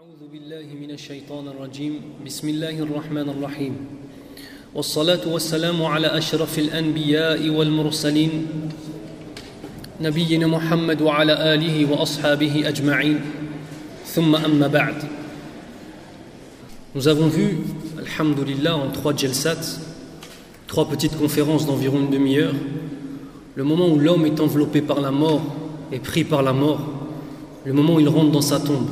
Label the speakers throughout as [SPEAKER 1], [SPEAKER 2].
[SPEAKER 1] أعوذ بالله من الشيطان الرجيم بسم الله الرحمن الرحيم والصلاة والسلام على أشرف الأنبياء والمرسلين نبينا محمد وعلى آله وأصحابه أجمعين ثم أما بعد Nous avons vu, Alhamdulillah, en trois jalsat, trois petites conférences d'environ une demi-heure, le moment où l'homme est enveloppé par la mort et pris par la mort, le moment où il rentre dans sa tombe,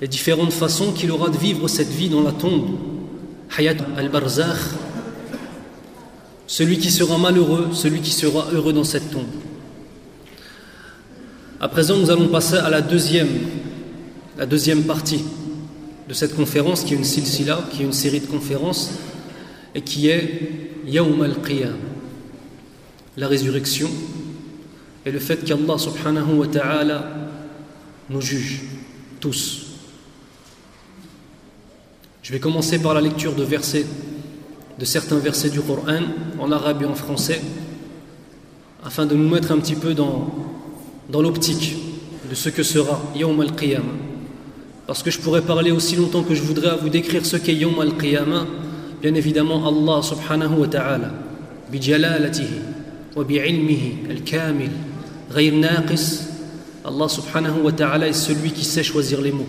[SPEAKER 1] les différentes façons qu'il aura de vivre cette vie dans la tombe, Hayat al-Barzakh, celui qui sera malheureux, celui qui sera heureux dans cette tombe. À présent, nous allons passer à la deuxième, la deuxième partie de cette conférence, qui est une silsila, qui est une série de conférences, et qui est Yawm al-Qiyam, la résurrection, et le fait qu'Allah subhanahu wa ta'ala nous juge tous. Je vais commencer par la lecture de versets, de certains versets du Coran, en arabe et en français, afin de nous mettre un petit peu dans, dans l'optique de ce que sera Yawm al-Qiyamah. Parce que je pourrais parler aussi longtemps que je voudrais à vous décrire ce qu'est Yawm al-Qiyamah, bien évidemment Allah subhanahu wa ta'ala, bijalalatihi wa bi'ilmihi al-kamil, ghayr naqis, Allah subhanahu wa ta'ala est celui qui sait choisir les mots.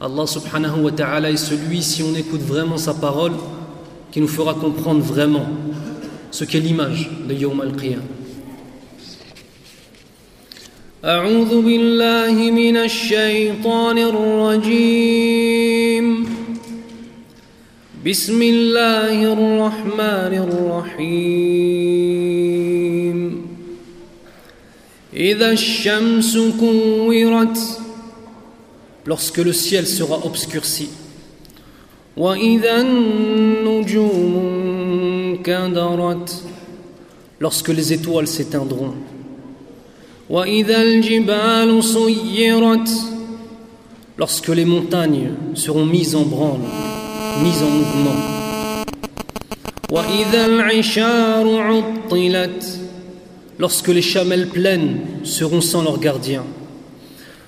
[SPEAKER 1] Allah subhanahu wa ta'ala est celui, si on écoute vraiment sa parole, qui nous fera comprendre vraiment ce qu'est l'image de Yawm al-Qiyam.
[SPEAKER 2] أعوذ بالله من الشيطان الرجيم بسم الله الرحمن الرحيم إذا الشمس كورت
[SPEAKER 1] lorsque le ciel sera obscurci. Lorsque les étoiles s'éteindront. Lorsque les montagnes seront mises en branle, mises en mouvement. Lorsque les chamelles pleines seront sans leur gardien.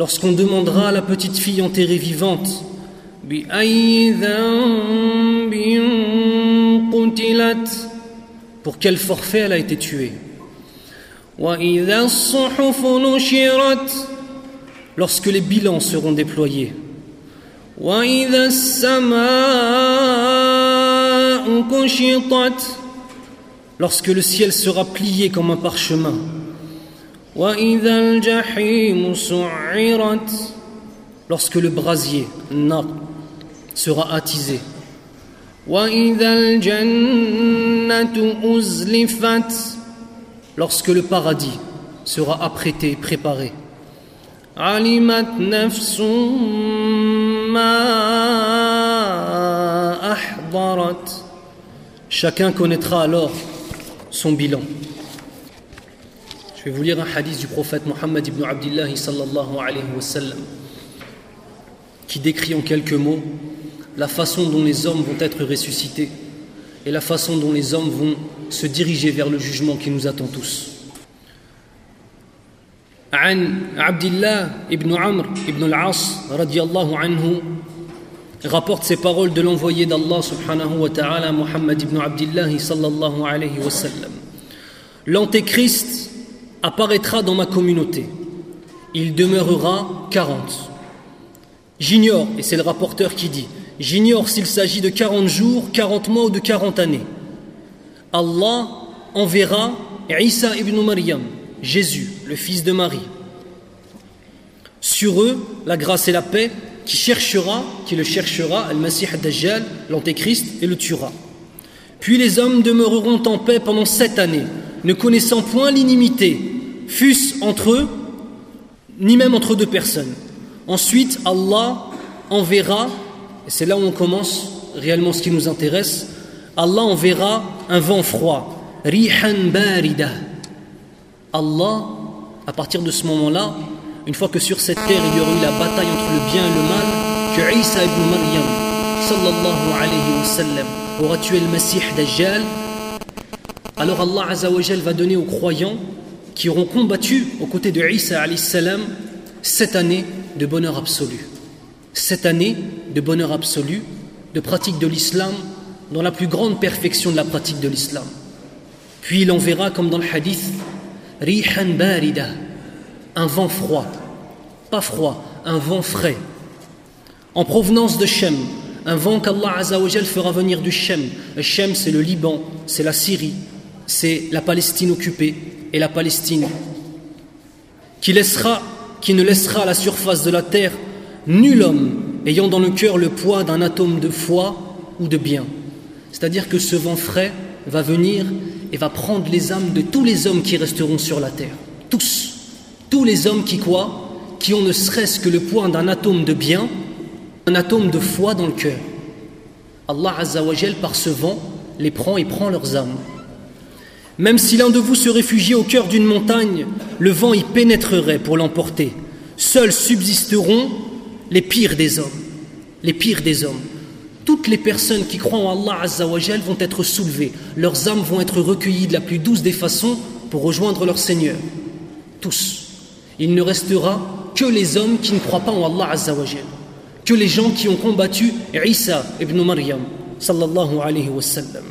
[SPEAKER 1] lorsqu'on demandera à la petite fille enterrée vivante pour quel forfait elle a été tuée. Lorsque les bilans seront déployés. Lorsque le ciel sera plié comme un parchemin.
[SPEAKER 2] وإذا الجحيم سعرت
[SPEAKER 1] lorsque le brasier, nar, sera attisé,
[SPEAKER 2] وإذا الجنة أزلفت
[SPEAKER 1] lorsque le paradis sera apprêté, préparé.
[SPEAKER 2] علمت نفس ما أحضرت
[SPEAKER 1] Chacun connaîtra alors son bilan. Je vais vous lire un hadith du prophète Mohammed ibn Abdullah sallallahu alayhi wa sallam qui décrit en quelques mots la façon dont les hommes vont être ressuscités et la façon dont les hommes vont se diriger vers le jugement qui nous attend tous. عن عبد الله ابن عمرو ابن العاص رضي الله عنه rapporte ces paroles de l'envoyé d'Allah subhanahu wa ta'ala Muhammad ibn Abdullah sallallahu alayhi wa sallam L'antéchrist apparaîtra dans ma communauté il demeurera 40 J'ignore, et c'est le rapporteur qui dit J'ignore s'il s'agit de 40 jours, 40 mois ou de 40 années. Allah enverra Isa ibn Maryam, Jésus, le fils de Marie. Sur eux, la grâce et la paix, qui cherchera, qui le cherchera, Al-Masih l'Antéchrist, et le tuera. Puis les hommes demeureront en paix pendant sept années, ne connaissant point l'inimité, fût-ce entre eux, ni même entre deux personnes. Ensuite, Allah enverra et c'est là où on commence réellement ce qui nous intéresse, Allah enverra un vent froid, rihan barida. Allah, à partir de ce moment-là, une fois que sur cette terre il y aura eu la bataille entre le bien et le mal, que Isa ibn Maryam, sallallahu alayhi wa sallam, aura tué le Messie Dajjal, alors Allah Azzawajal va donner aux croyants qui auront combattu aux côtés de Isa salam cette année de bonheur absolu. Cette année de bonheur absolu, de pratique de l'islam, dans la plus grande perfection de la pratique de l'islam. Puis il enverra, comme dans le hadith, Rihan barida, un vent froid, pas froid, un vent frais, en provenance de Shem, un vent qu'Allah Azzawajal fera venir du Shem. Le Shem, c'est le Liban, c'est la Syrie, c'est la Palestine occupée et la Palestine, qui, laissera, qui ne laissera à la surface de la terre nul homme ayant dans le cœur le poids d'un atome de foi ou de bien. C'est-à-dire que ce vent frais va venir et va prendre les âmes de tous les hommes qui resteront sur la terre. Tous. Tous les hommes qui quoi Qui ont ne serait-ce que le poids d'un atome de bien, un atome de foi dans le cœur. Allah Azzawajal, par ce vent, les prend et prend leurs âmes. Même si l'un de vous se réfugiait au cœur d'une montagne, le vent y pénétrerait pour l'emporter. Seuls subsisteront les pires des hommes. Les pires des hommes. Toutes les personnes qui croient en Allah Azzawajal vont être soulevées. Leurs âmes vont être recueillies de la plus douce des façons pour rejoindre leur Seigneur. Tous. Il ne restera que les hommes qui ne croient pas en Allah Azzawajal. Que les gens qui ont combattu Isa ibn Maryam. Sallallahu alayhi wa sallam.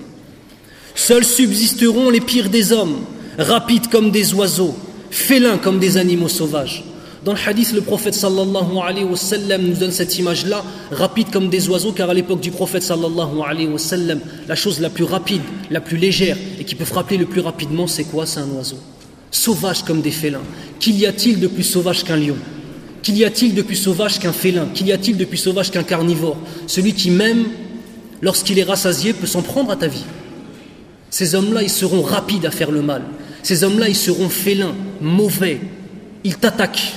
[SPEAKER 1] Seuls subsisteront les pires des hommes, rapides comme des oiseaux, félins comme des animaux sauvages. Dans le hadith, le prophète sallallahu alayhi wa sallam nous donne cette image-là, rapide comme des oiseaux, car à l'époque du prophète sallallahu alayhi wa sallam, la chose la plus rapide, la plus légère et qui peut frapper le plus rapidement, c'est quoi? C'est un oiseau. Sauvage comme des félins. Qu'il y a-t-il de plus sauvage qu'un lion? Qu'il y a-t-il de plus sauvage qu'un félin? Qu'il y a-t-il de plus sauvage qu'un carnivore? Celui qui, même lorsqu'il est rassasié, peut s'en prendre à ta vie. Ces hommes-là, ils seront rapides à faire le mal. Ces hommes-là, ils seront félins, mauvais. Ils t'attaquent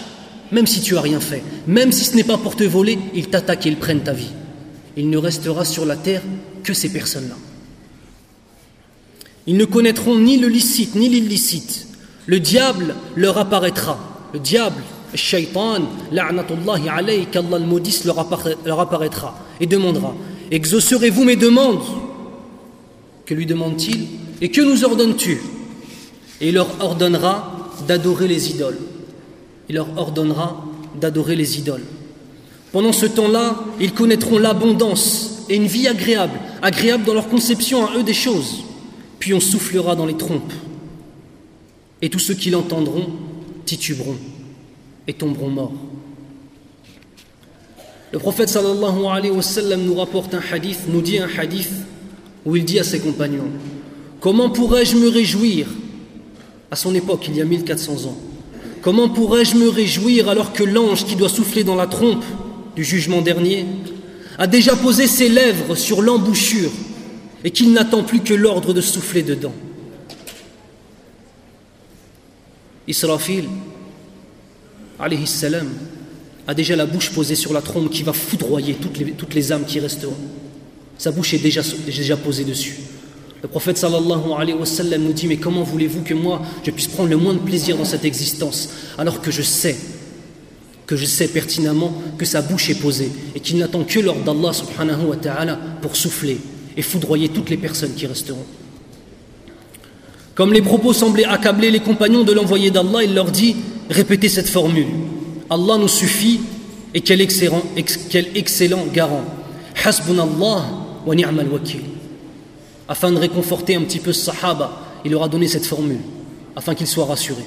[SPEAKER 1] même si tu as rien fait, même si ce n'est pas pour te voler, ils t'attaquent et ils prennent ta vie. Il ne restera sur la terre que ces personnes-là. Ils ne connaîtront ni le licite ni l'illicite. Le diable leur apparaîtra. Le diable, le shaitan, la'natullahi alayhi, qu'Allah le maudisse, leur, apparaîtra et demandera Exaucerez-vous mes demandes? Lui demande-t-il Et que nous ordonnes-tu? Et il leur ordonnera d'adorer les idoles il leur ordonnera d'adorer les idoles. Pendant ce temps-là, ils connaîtront l'abondance et une vie agréable, agréable dans leur conception à eux des choses. Puis on soufflera dans les trompes. Et tous ceux qui l'entendront tituberont et tomberont morts. Le prophète nous rapporte un hadith, nous dit un hadith où il dit à ses compagnons Comment pourrais-je me réjouir à son époque, il y a 1400 ans? Comment pourrais-je me réjouir alors que l'ange qui doit souffler dans la trompe du jugement dernier a déjà posé ses lèvres sur l'embouchure et qu'il n'attend plus que l'ordre de souffler dedans? Israfil, alayhi salam, a déjà la bouche posée sur la trompe qui va foudroyer toutes les, toutes les âmes qui resteront. Sa bouche est déjà, posée dessus. Le prophète sallallahu alayhi wa sallam nous dit Mais comment voulez-vous que moi je puisse prendre le moins de plaisir dans cette existence alors que je sais, que je sais pertinemment que sa bouche est posée et qu'il n'attend que l'ordre d'Allah subhanahu wa ta'ala pour souffler et foudroyer toutes les personnes qui resteront. Comme les propos semblaient accabler les compagnons de l'envoyé d'Allah, il leur dit Répétez cette formule Allah nous suffit et quel excellent, quel excellent garant. Hasbunallah wa afin de réconforter un petit peu ce sahaba, il leur a donné cette formule, afin qu'ils soient rassurés.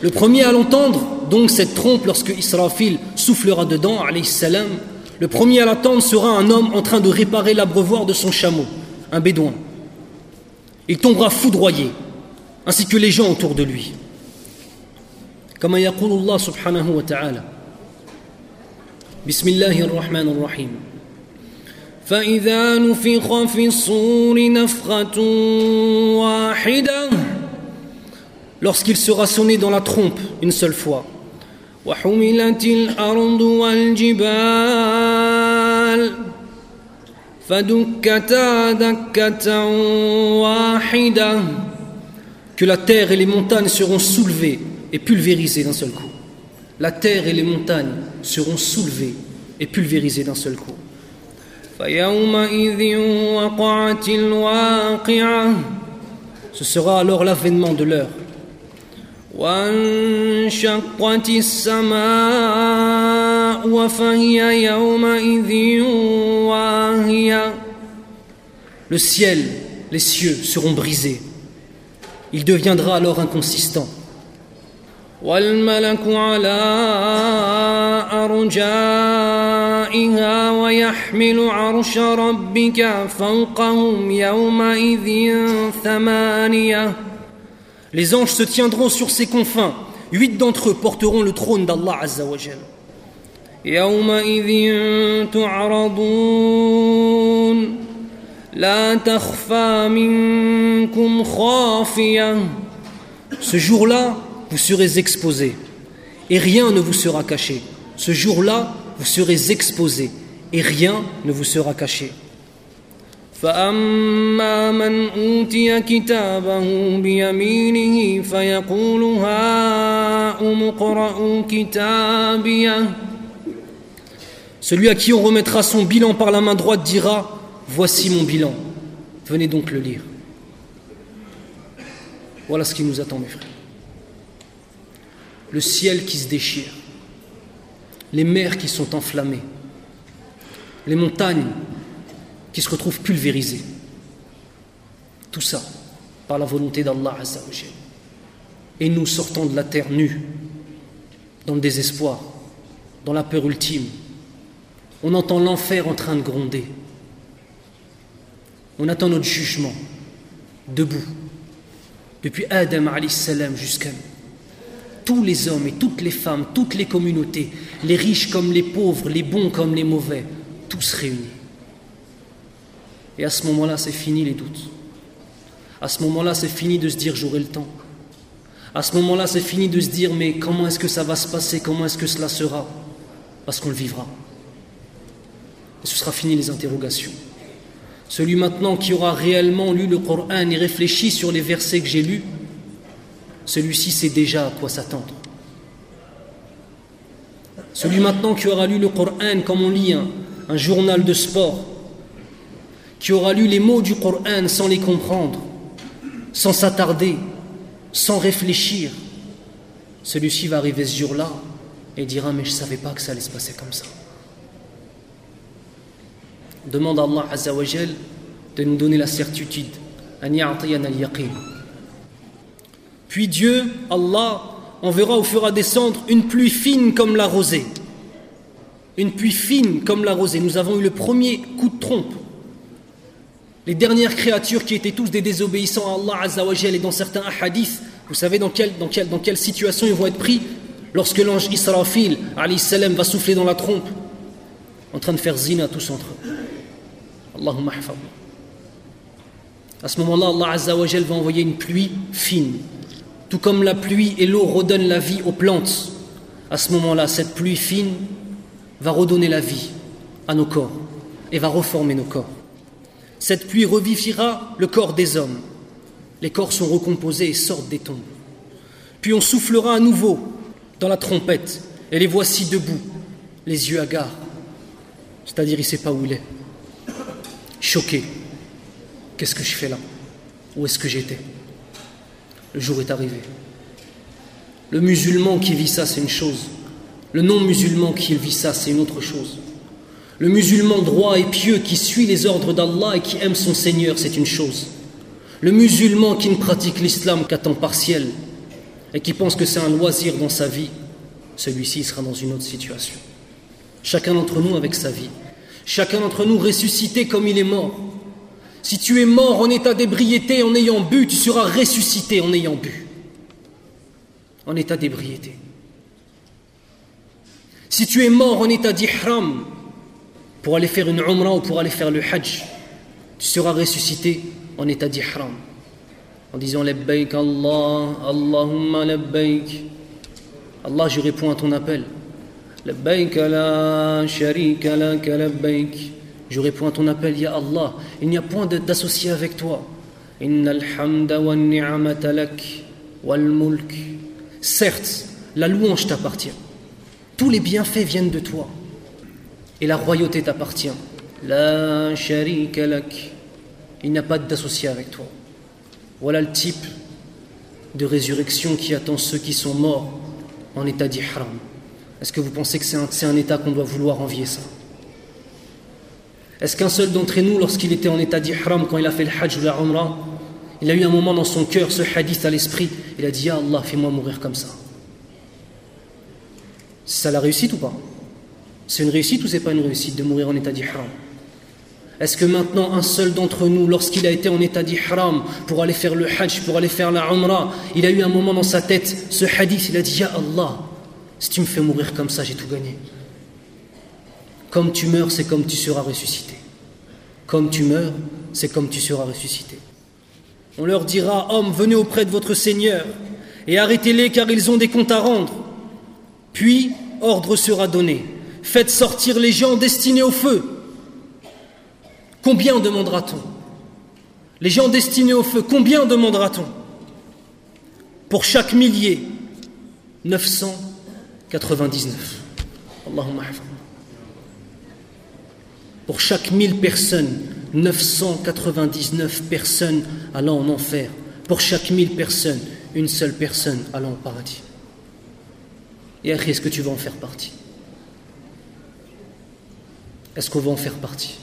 [SPEAKER 1] Le premier à l'entendre, donc cette trompe, lorsque Israfil soufflera dedans, le premier à l'attendre sera un homme en train de réparer l'abreuvoir de son chameau, un bédouin. Il tombera foudroyé, ainsi que les gens autour de lui. Comme Allah subhanahu wa ta'ala. Bismillahir Rahmanir Rahim
[SPEAKER 2] فإذا نفخ في الصور نفخة واحدة
[SPEAKER 1] Lorsqu'il sera sonné dans la trompe une seule fois.
[SPEAKER 2] وحملت الأرض والجبال فدكتا دكة واحدة
[SPEAKER 1] que la terre et les montagnes seront soulevées et pulvérisées d'un seul coup. La terre et les montagnes seront soulevées et pulvérisées d'un seul coup.
[SPEAKER 2] فيومئذ وقعت الواقعة
[SPEAKER 1] Ce sera alors l'avènement de l'heure.
[SPEAKER 2] وانشقت السماء وفهي يومئذ واهية
[SPEAKER 1] Le ciel, les cieux seront brisés. Il deviendra alors inconsistant.
[SPEAKER 2] والملك على أرجائها ويحمل عرش ربك فوقهم يومئذ ثمانية
[SPEAKER 1] Les anges se tiendront sur ses confins. Huit d'entre eux porteront le trône d'Allah Azza wa Jal.
[SPEAKER 2] يومئذ تعرضون لا تخفى منكم خافية
[SPEAKER 1] Ce jour-là, vous serez exposés et rien ne vous sera caché. Ce jour-là, vous serez exposés et rien ne vous sera caché.
[SPEAKER 2] فأما من أوتي كتابه بيمينه فيقول هاؤم اقرءوا كتابيه
[SPEAKER 1] Celui à qui on remettra son bilan par la main droite dira Voici mon bilan, venez donc le lire. Voilà ce qui nous attend, mes frères. Le ciel qui se déchire, les mers qui sont enflammées, les montagnes qui se retrouvent pulvérisées. Tout ça par la volonté d'Allah Azzawajal. Et nous sortons de la terre nue, dans le désespoir, dans la peur ultime. On entend l'enfer en train de gronder. On attend notre jugement, debout, depuis Adam salam jusqu'à nous. Tous les hommes et toutes les femmes, toutes les communautés, les riches comme les pauvres, les bons comme les mauvais, tous réunis. Et à ce moment-là, c'est fini les doutes. À ce moment-là, c'est fini de se dire j'aurai le temps. À ce moment-là, c'est fini de se dire mais comment est-ce que ça va se passer? Comment est-ce que cela sera? Parce qu'on le vivra. Et ce sera fini les interrogations. Celui maintenant qui aura réellement lu le Coran et réfléchi sur les versets que j'ai lus, celui-ci sait déjà à quoi s'attendre. Celui maintenant qui aura lu le Coran comme on lit un, journal de sport, qui aura lu les mots du Coran sans les comprendre, sans s'attarder, sans réfléchir, celui-ci va arriver ce jour-là et dira Mais je ne savais pas que ça allait se passer comme ça. Demande à Allah Azzawajal de nous donner la certitude. Puis Dieu, Allah, enverra ou fera descendre une pluie fine comme la rosée. Une pluie fine comme la rosée. Nous avons eu le premier coup de trompe. Les dernières créatures qui étaient tous des désobéissants à Allah Azzawajal et dans certains hadiths, vous savez dans quelle, dans, quelle, situation ils vont être pris lorsque l'ange Israfil salam, va souffler dans la trompe en train de faire zina tous entre eux. Allahumma. À ce moment-là, Allah Azzawajal va envoyer une pluie fine. Tout comme la pluie et l'eau redonnent la vie aux plantes, à ce moment-là, cette pluie fine va redonner la vie à nos corps et va reformer nos corps. Cette pluie revivifiera le corps des hommes. Les corps sont recomposés et sortent des tombes. Puis on soufflera à nouveau dans la trompette et les voici debout, les yeux hagards. C'est-à-dire, il ne sait pas où il est. Choqué. Qu'est-ce que je fais là? Où est-ce que j'étais? Le jour est arrivé. Le musulman qui vit ça, c'est une chose. Le non-musulman qui vit ça, c'est une autre chose. Le musulman droit et pieux qui suit les ordres d'Allah et qui aime son Seigneur, c'est une chose. Le musulman qui ne pratique l'islam qu'à temps partiel et qui pense que c'est un loisir dans sa vie, celui-ci sera dans une autre situation. Chacun d'entre nous avec sa vie. Chacun d'entre nous ressuscité comme il est mort. Si tu es mort en état d'ébriété en ayant bu, tu seras ressuscité en ayant bu. En état d'ébriété. Si tu es mort en état d'ihram pour aller faire une umrah ou pour aller faire le hajj, tu seras ressuscité en état d'ihram. En disant labbaik Allah, Allahumma labbaik. Allah, je réponds à ton appel. Labbaik la sharika lak labbaik. Je réponds à ton appel, Ya Allah. Il n'y a point d'associé avec toi. Certes, la louange t'appartient. Tous les bienfaits viennent de toi. Et la royauté t'appartient. La. Il n'y a pas d'associé avec toi. Voilà le type de résurrection qui attend ceux qui sont morts en état d'ihram. Est-ce que vous pensez que c'est un, état qu'on doit vouloir envier ça? Est-ce qu'un seul d'entre nous, lorsqu'il était en état d'ihram, quand il a fait le hajj ou la umrah, il a eu un moment dans son cœur, ce hadith à l'esprit, il a dit Ya Allah, fais-moi mourir comme ça. C'est ça la réussite ou pas? C'est une réussite ou c'est pas une réussite de mourir en état d'ihram? Est-ce que maintenant un seul d'entre nous, lorsqu'il a été en état d'ihram pour aller faire le hajj, pour aller faire la umrah, il a eu un moment dans sa tête, ce hadith, il a dit Ya Allah, si tu me fais mourir comme ça, j'ai tout gagné. Comme tu meurs, c'est comme tu seras ressuscité. Comme tu meurs, c'est comme tu seras ressuscité. On leur dira, hommes, venez auprès de votre Seigneur et arrêtez-les car ils ont des comptes à rendre. Puis, ordre sera donné. Faites sortir les gens destinés au feu. Combien demandera-t-on? Les gens destinés au feu, combien demandera-t-on? Pour chaque millier, 999. Allahumma Pour chaque mille personnes, 999 personnes allant en enfer. Pour chaque mille personnes, une seule personne allant au paradis. Et est-ce que tu vas en faire partie? Est-ce qu'on va en faire partie?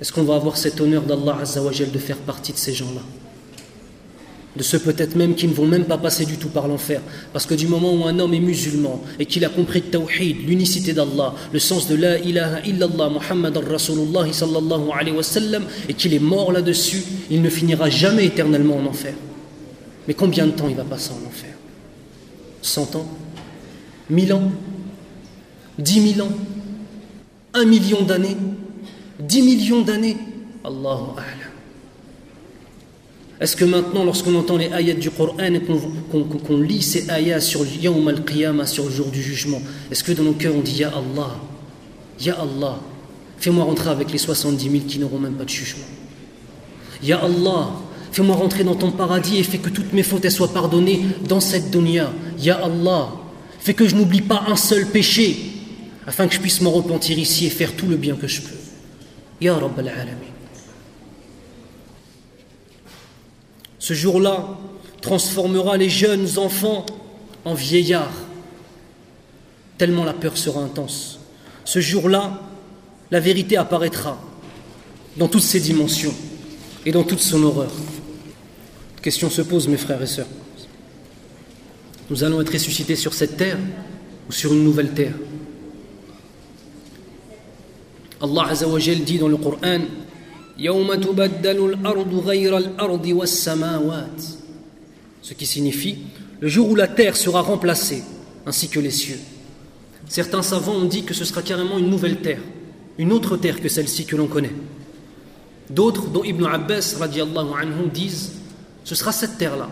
[SPEAKER 1] Est-ce qu'on va avoir cet honneur d'Allah de faire partie de ces gens-là? De ceux peut-être même qui ne vont même pas passer du tout par l'enfer. Parce que du moment où un homme est musulman et qu'il a compris le tawhid, l'unicité d'Allah, le sens de la ilaha illallah Muhammad Rasulullah sallallahu alayhi wa sallam, et qu'il est mort là-dessus, il ne finira jamais éternellement en enfer. Mais combien de temps il va passer en enfer? Cent ans? Mille ans? Dix mille ans? Un million d'années? Dix millions d'années? Allahu A'lam. Est-ce que maintenant, lorsqu'on entend les ayats du Coran et qu'on lit ces ayats sur Yawm al-Qiyamah, sur le jour du jugement, est-ce que dans nos cœurs on dit Ya Allah, Ya Allah, fais-moi rentrer avec les 70 000 qui n'auront même pas de jugement Ya Allah, fais-moi rentrer dans ton paradis et fais que toutes mes fautes soient pardonnées dans cette dunya. Ya Allah, fais que je n'oublie pas un seul péché afin que je puisse m'en repentir ici et faire tout le bien que je peux. Ya Rabbal. Ce jour-là transformera les jeunes enfants en vieillards, tellement la peur sera intense. Ce jour-là, la vérité apparaîtra dans toutes ses dimensions et dans toute son horreur. question se pose, mes frères et sœurs. Nous allons être ressuscités sur cette terre ou sur une nouvelle terre? Allah Azzawajal dit dans le Coran ce qui signifie le jour où la terre sera remplacée, ainsi que les cieux. Certains savants ont dit que ce sera carrément une nouvelle terre, une autre terre que celle-ci que l'on connaît. D'autres, dont Ibn Abbas anhu, disent ce sera cette terre-là.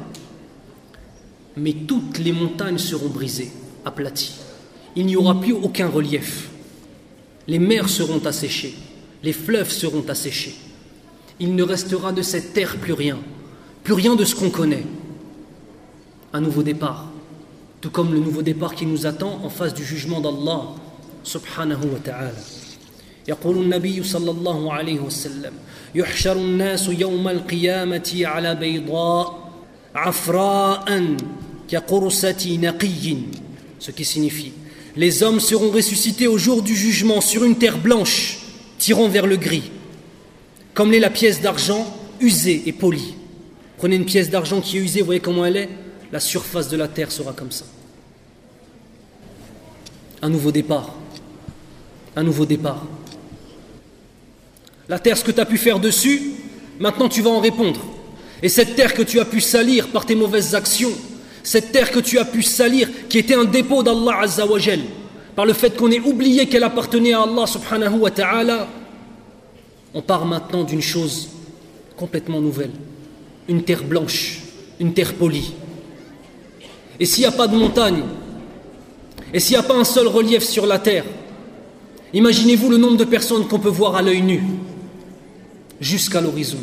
[SPEAKER 1] Mais toutes les montagnes seront brisées, aplaties. Il n'y aura plus aucun relief. Les mers seront asséchées, les fleuves seront asséchés il ne restera de cette terre plus rien, plus rien de ce qu'on connaît. Un nouveau départ, tout comme le nouveau départ qui nous attend en face du jugement d'Allah subhanahu wa ta'ala. يقول النبي صلى الله عليه وسلم يحشر الناس يوم القيامة على بيضاء عفراء كقرصة نقي ce qui signifie les hommes seront ressuscités au jour du jugement sur une terre blanche tirant vers le gris comme l'est la pièce d'argent usée et polie. Prenez une pièce d'argent qui est usée, voyez comment elle est La surface de la terre sera comme ça. Un nouveau départ. Un nouveau départ. La terre, ce que tu as pu faire dessus, maintenant tu vas en répondre. Et cette terre que tu as pu salir par tes mauvaises actions, cette terre que tu as pu salir, qui était un dépôt d'Allah Azzawajal, par le fait qu'on ait oublié qu'elle appartenait à Allah subhanahu wa ta'ala, on part maintenant d'une chose complètement nouvelle, une terre blanche, une terre polie. Et s'il n'y a pas de montagne, et s'il n'y a pas un seul relief sur la terre, Imaginez-vous le nombre de personnes qu'on peut voir à l'œil nu jusqu'à l'horizon.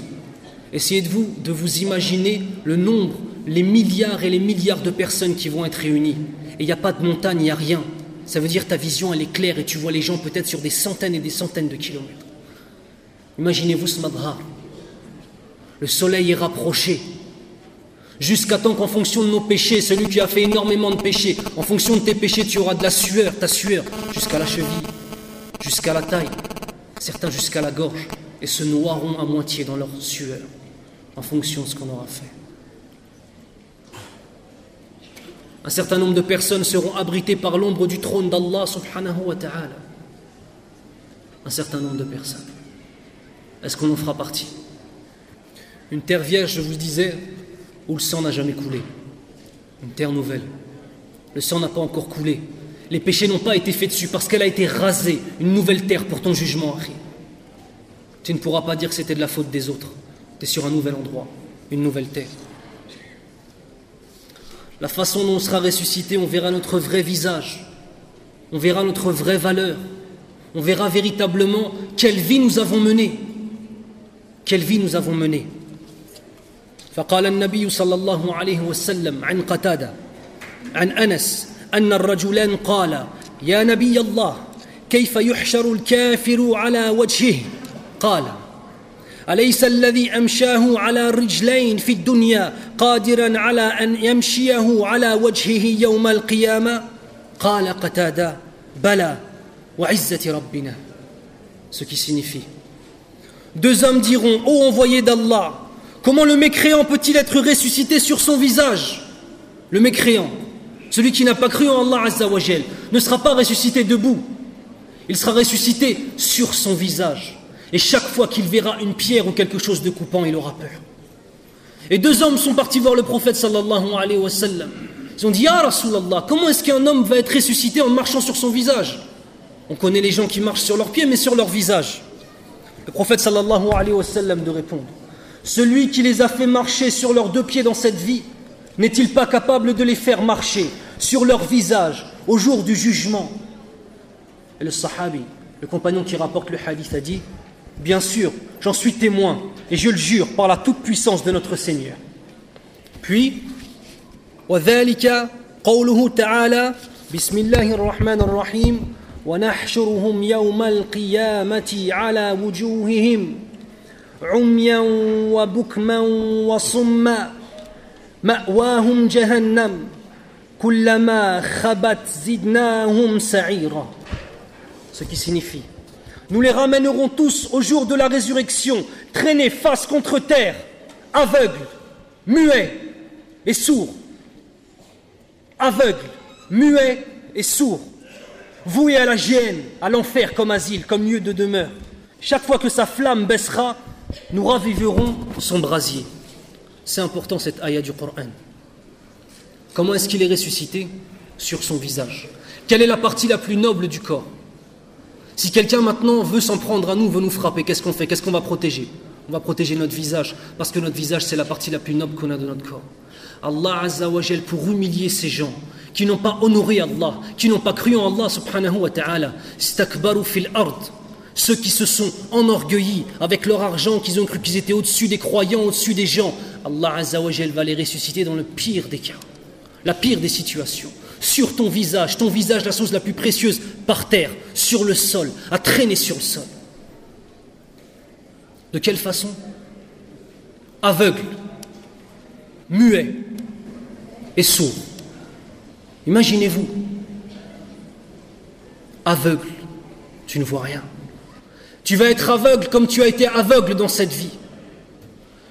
[SPEAKER 1] Essayez de vous, de vous imaginer le nombre, les milliards et les milliards de personnes qui vont être réunies. Et il n'y a pas de montagne, il n'y a rien. Ça veut dire ta vision, elle est claire et tu vois les gens peut-être sur des centaines et des centaines de kilomètres. Imaginez-vous ce madhar. Le soleil est rapproché. Jusqu'à temps qu'en fonction de nos péchés, celui qui a fait énormément de péchés, en fonction de tes péchés, tu auras de la sueur, ta sueur, jusqu'à la cheville, jusqu'à la taille, certains jusqu'à la gorge, et se noieront à moitié dans leur sueur, en fonction de ce qu'on aura fait. Un certain nombre de personnes seront abritées par l'ombre du trône d'Allah subhanahu wa ta'ala. Un certain nombre de personnes. Est-ce qu'on en fera partie? Une terre vierge, je vous disais, où le sang n'a jamais coulé. Une terre nouvelle. Le sang n'a pas encore coulé. Les péchés n'ont pas été faits dessus parce qu'elle a été rasée. Une nouvelle terre pour ton jugement, Tu ne pourras pas dire que c'était de la faute des autres. Tu es sur un nouvel endroit, une nouvelle terre. La façon dont on sera ressuscité, on verra notre vrai visage. On verra notre vraie valeur. On verra véritablement quelle vie nous avons menée. Quelle vie nous avons menée. فقال النبي صلى الله عليه وسلم عن قتادة عن أنس أن الرجلان قال يا نبي الله كيف يحشر الكافر على وجهه؟ قال أليس الذي أمشاه على رجلين في الدنيا قادرا على أن يمشيه على وجهه يوم القيامة؟ قال قتادة بلى وعزة ربنا. Ce qui signifie deux hommes diront ô envoyé d'Allah Comment le mécréant peut-il être ressuscité sur son visage? Le mécréant, celui qui n'a pas cru en Allah Azzawajal, ne sera pas ressuscité debout. Il sera ressuscité sur son visage. Et chaque fois qu'il verra une pierre ou quelque chose de coupant, il aura peur. Et deux hommes sont partis voir le prophète sallallahu alayhi wa sallam. Ils ont dit Ya Rasulallah, comment est-ce qu'un homme va être ressuscité en marchant sur son visage? On connaît les gens qui marchent sur leurs pieds, mais sur leur visage. Le prophète sallallahu alayhi wa sallam de répondre celui qui les a fait marcher sur leurs deux pieds dans cette vie, n'est-il pas capable de les faire marcher sur leur visage au jour du jugement Et le sahabi, le compagnon qui rapporte le hadith, a dit Bien sûr, j'en suis témoin et je le jure par la toute-puissance de notre Seigneur. Puis, وذلك قوله تعالى بسم الله الرحمن الرحيم ونحشرهم يوم القيامة على وجوههم عميا وبكما وصما مأواهم جهنم كلما خبت زدناهم سعيرا ce qui signifie nous les ramènerons tous au jour de la résurrection traînés face contre terre aveugles muets et sourds aveugles muets et sourds voués à la gêne à l'enfer comme asile comme lieu de demeure chaque fois que sa flamme baissera nous raviverons son brasier. C'est important cette ayah du Coran. Comment est-ce qu'il est ressuscité? Sur son visage. Quelle est la partie la plus noble du corps? Si quelqu'un maintenant veut s'en prendre à nous, veut nous frapper, qu'est-ce qu'on fait? Qu'est-ce qu'on va protéger? On va protéger notre visage, parce que notre visage, c'est la partie la plus noble qu'on a de notre corps. Allah Azza wa pour humilier ces gens qui n'ont pas honoré Allah, qui n'ont pas cru en Allah subhanahu wa ta'ala, stakbaru fil ard, ceux qui se sont enorgueillis avec leur argent, qu'ils ont cru qu'ils étaient au-dessus des croyants, au-dessus des gens, Allah Azzawajal va les ressusciter dans le pire des cas, la pire des situations. Sur ton visage, ton visage, la chose la plus précieuse, par terre, sur le sol, à traîner sur le sol. De quelle façon? Aveugle, muet et sourd. Imaginez-vous, aveugle, tu ne vois rien. Tu vas être aveugle comme tu as été aveugle dans cette vie.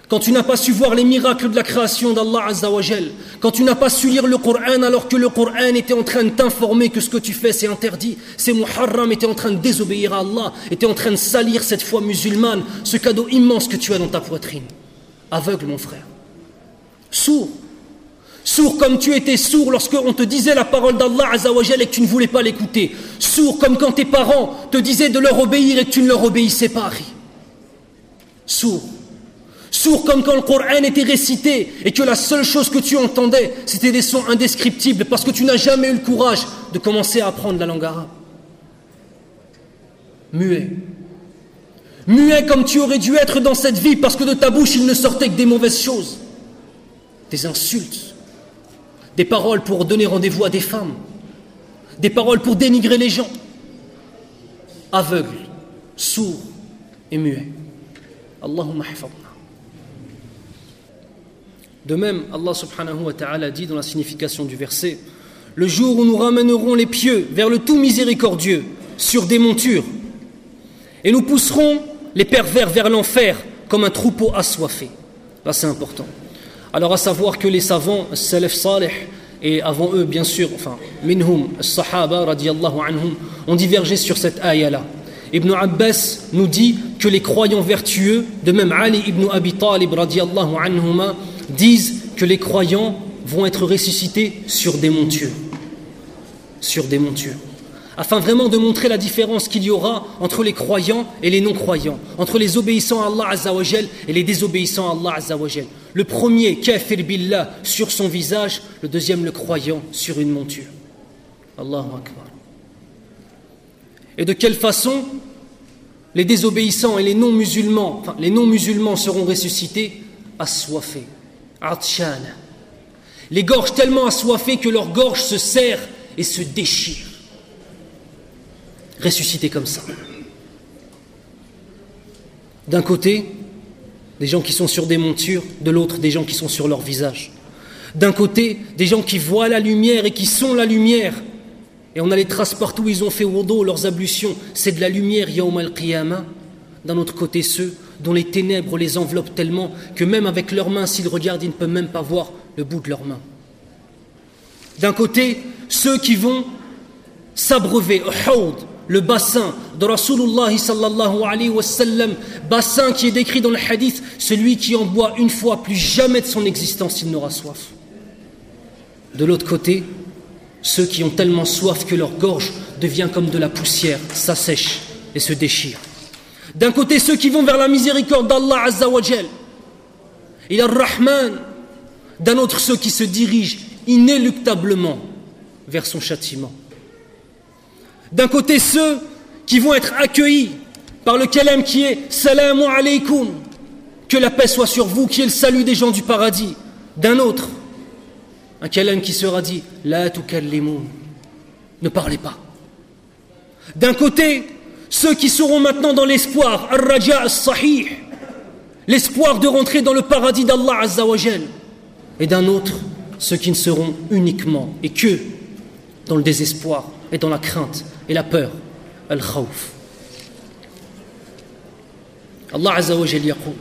[SPEAKER 1] Quand tu n'as pas su voir les miracles de la création d'Allah Azzawajal, quand tu n'as pas su lire le Coran alors que le Coran était en train de t'informer que ce que tu fais c'est interdit, c'est muharram, était en train de désobéir à Allah, était en train de salir cette foi musulmane, ce cadeau immense que tu as dans ta poitrine. Aveugle mon frère. Sourd. Sourd comme tu étais sourd lorsqu'on te disait la parole d'Allah Azzawajal et que tu ne voulais pas l'écouter. Sourd comme quand tes parents te disaient de leur obéir et que tu ne leur obéissais pas. Sourd. Sourd comme quand le Coran était récité et que la seule chose que tu entendais, c'était des sons indescriptibles parce que tu n'as jamais eu le courage de commencer à apprendre la langue arabe. muet. Muet comme tu aurais dû être dans cette vie parce que de ta bouche il ne sortait que des mauvaises choses, des insultes, des paroles pour donner rendez-vous à des femmes, des paroles pour dénigrer les gens, aveugle, sourd et muet. Allahumma De même, Allah subhanahu wa ta'ala dit dans la signification du verset Le jour où nous ramènerons les pieux vers le tout miséricordieux sur des montures, et nous pousserons les pervers vers l'enfer comme un troupeau assoiffé. Là, c'est important. Alors, à savoir que les savants, Salaf Salih, et avant eux, bien sûr, enfin, minhum, Sahaba, radiallahu anhum, ont divergé sur cette ayah-là. Ibn Abbas nous dit que les croyants vertueux, de même Ali ibn Abi Talib, radiallahu anhuma, disent que les croyants vont être ressuscités sur des montures. Sur des montures afin vraiment de montrer la différence qu'il y aura entre les croyants et les non-croyants, entre les obéissants à Allah Azzawajal et les désobéissants à Allah Azzawajal. Le premier, kafir billah, sur son visage, le deuxième, le croyant, sur une monture. Allahu Akbar. Et de quelle façon les désobéissants et les non-musulmans, les non-musulmans seront ressuscités assoiffés, atshana. Les gorges tellement assoiffées que leur gorge se serre et se déchire ressuscités comme ça. D'un côté, des gens qui sont sur des montures, de l'autre, des gens qui sont sur leur visage. D'un côté, des gens qui voient la lumière et qui sont la lumière. Et on a les traces partout où ils ont fait wudu, leurs ablutions. C'est de la lumière, Yawm al-Qiyamah. D'un autre côté, ceux dont les ténèbres les enveloppent tellement que même avec leurs mains, s'ils regardent, ils ne peuvent même pas voir le bout de leurs mains. D'un côté, ceux qui vont s'abreuver, le bassin de Rasulullah sallallahu alayhi wa bassin qui est décrit dans le hadith, celui qui en boit une fois, plus jamais de son existence il n'aura soif. De l'autre côté, ceux qui ont tellement soif que leur gorge devient comme de la poussière, s'assèche et se déchire. D'un côté, ceux qui vont vers la miséricorde d'Allah Azzawajal, il a Rahman. D'un autre, ceux qui se dirigent inéluctablement vers son châtiment. D'un côté, ceux qui vont être accueillis par le kalem qui est Salamu alaykum, que la paix soit sur vous, qui est le salut des gens du paradis. D'un autre, un kalem qui sera dit La tukallimun, ne parlez pas. D'un côté, ceux qui seront maintenant dans l'espoir, sahih l'espoir de rentrer dans le paradis d'Allah Azzawajal. Et d'un autre, ceux qui ne seront uniquement et que dans le désespoir et dans la crainte et la peur الخوف الله عز وجل يقول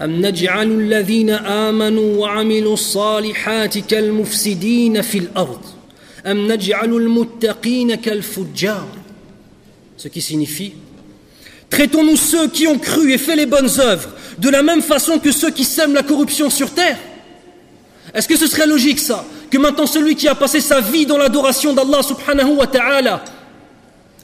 [SPEAKER 1] أم نجعل الذين آمنوا وعملوا الصالحات كالمفسدين في الأرض أم نجعل المتقين كالفجار Ce qui signifie Traitons-nous ceux qui ont cru et fait les bonnes œuvres de la même façon que ceux qui sèment la corruption sur terre Est-ce que ce serait logique ça Que maintenant celui qui a passé sa vie dans l'adoration d'Allah subhanahu wa ta'ala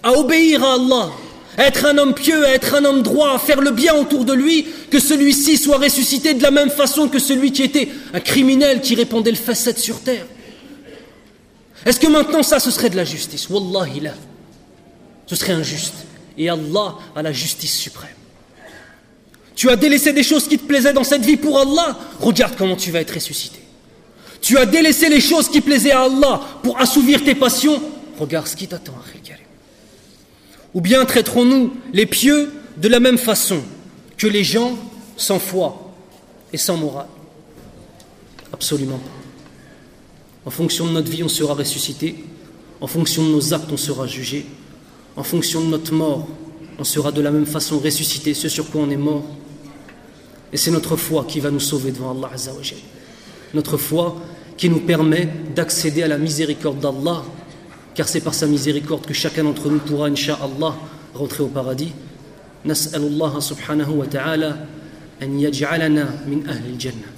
[SPEAKER 1] à obéir à Allah, à être un homme pieux, à être un homme droit, à faire le bien autour de lui, que celui-ci soit ressuscité de la même façon que celui qui était un criminel qui répandait le facette sur terre. Est-ce que maintenant ça, ce serait de la justice? Wallahi là. Ce serait injuste. Et Allah a la justice suprême. Tu as délaissé des choses qui te plaisaient dans cette vie pour Allah, regarde comment tu vas être ressuscité. Tu as délaissé les choses qui plaisaient à Allah pour assouvir tes passions, regarde ce qui t'attend, ou bien traiterons-nous les pieux de la même façon que les gens sans foi et sans morale? Absolument pas. En fonction de notre vie, on sera ressuscité. En fonction de nos actes, on sera jugé. En fonction de notre mort, on sera de la même façon ressuscité, ce sur quoi on est mort. Et c'est notre foi qui va nous sauver devant Allah Azzawajal. Notre foi qui nous permet d'accéder à la miséricorde d'Allah car c'est par sa miséricorde que chacun d'entre nous pourra, insha'Allah, rentrer au paradis. نسأل الله سبحانه وتعالى أن يجعلنا من أهل الجنة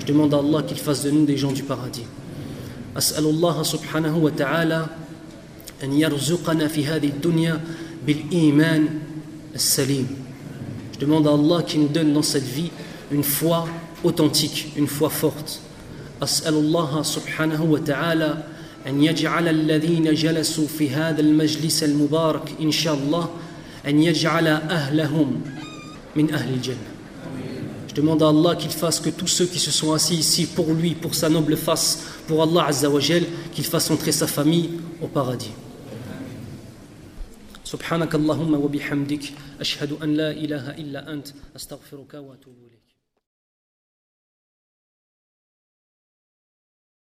[SPEAKER 1] Je demande à Allah qu'il fasse de nous des gens du paradis. أسأل الله سبحانه وتعالى أن يرزقنا في هذه الدنيا بالإيمان السليم Je demande à Allah qu'il nous donne dans cette vie une foi authentique, une foi forte. أسأل الله سبحانه وتعالى أن يجعل الذين جلسوا في هذا المجلس المبارك إن شاء الله أن يجعل أهلهم من أهل الجنة Je demande à Allah qu'il fasse que tous ceux qui se sont assis ici pour lui, pour sa noble face, pour Allah Azza wa Jal, qu'il fasse entrer sa famille au paradis. سبحانك اللهم وبحمدك أشهد أن لا إله إلا أنت أستغفرك وأتوب إليك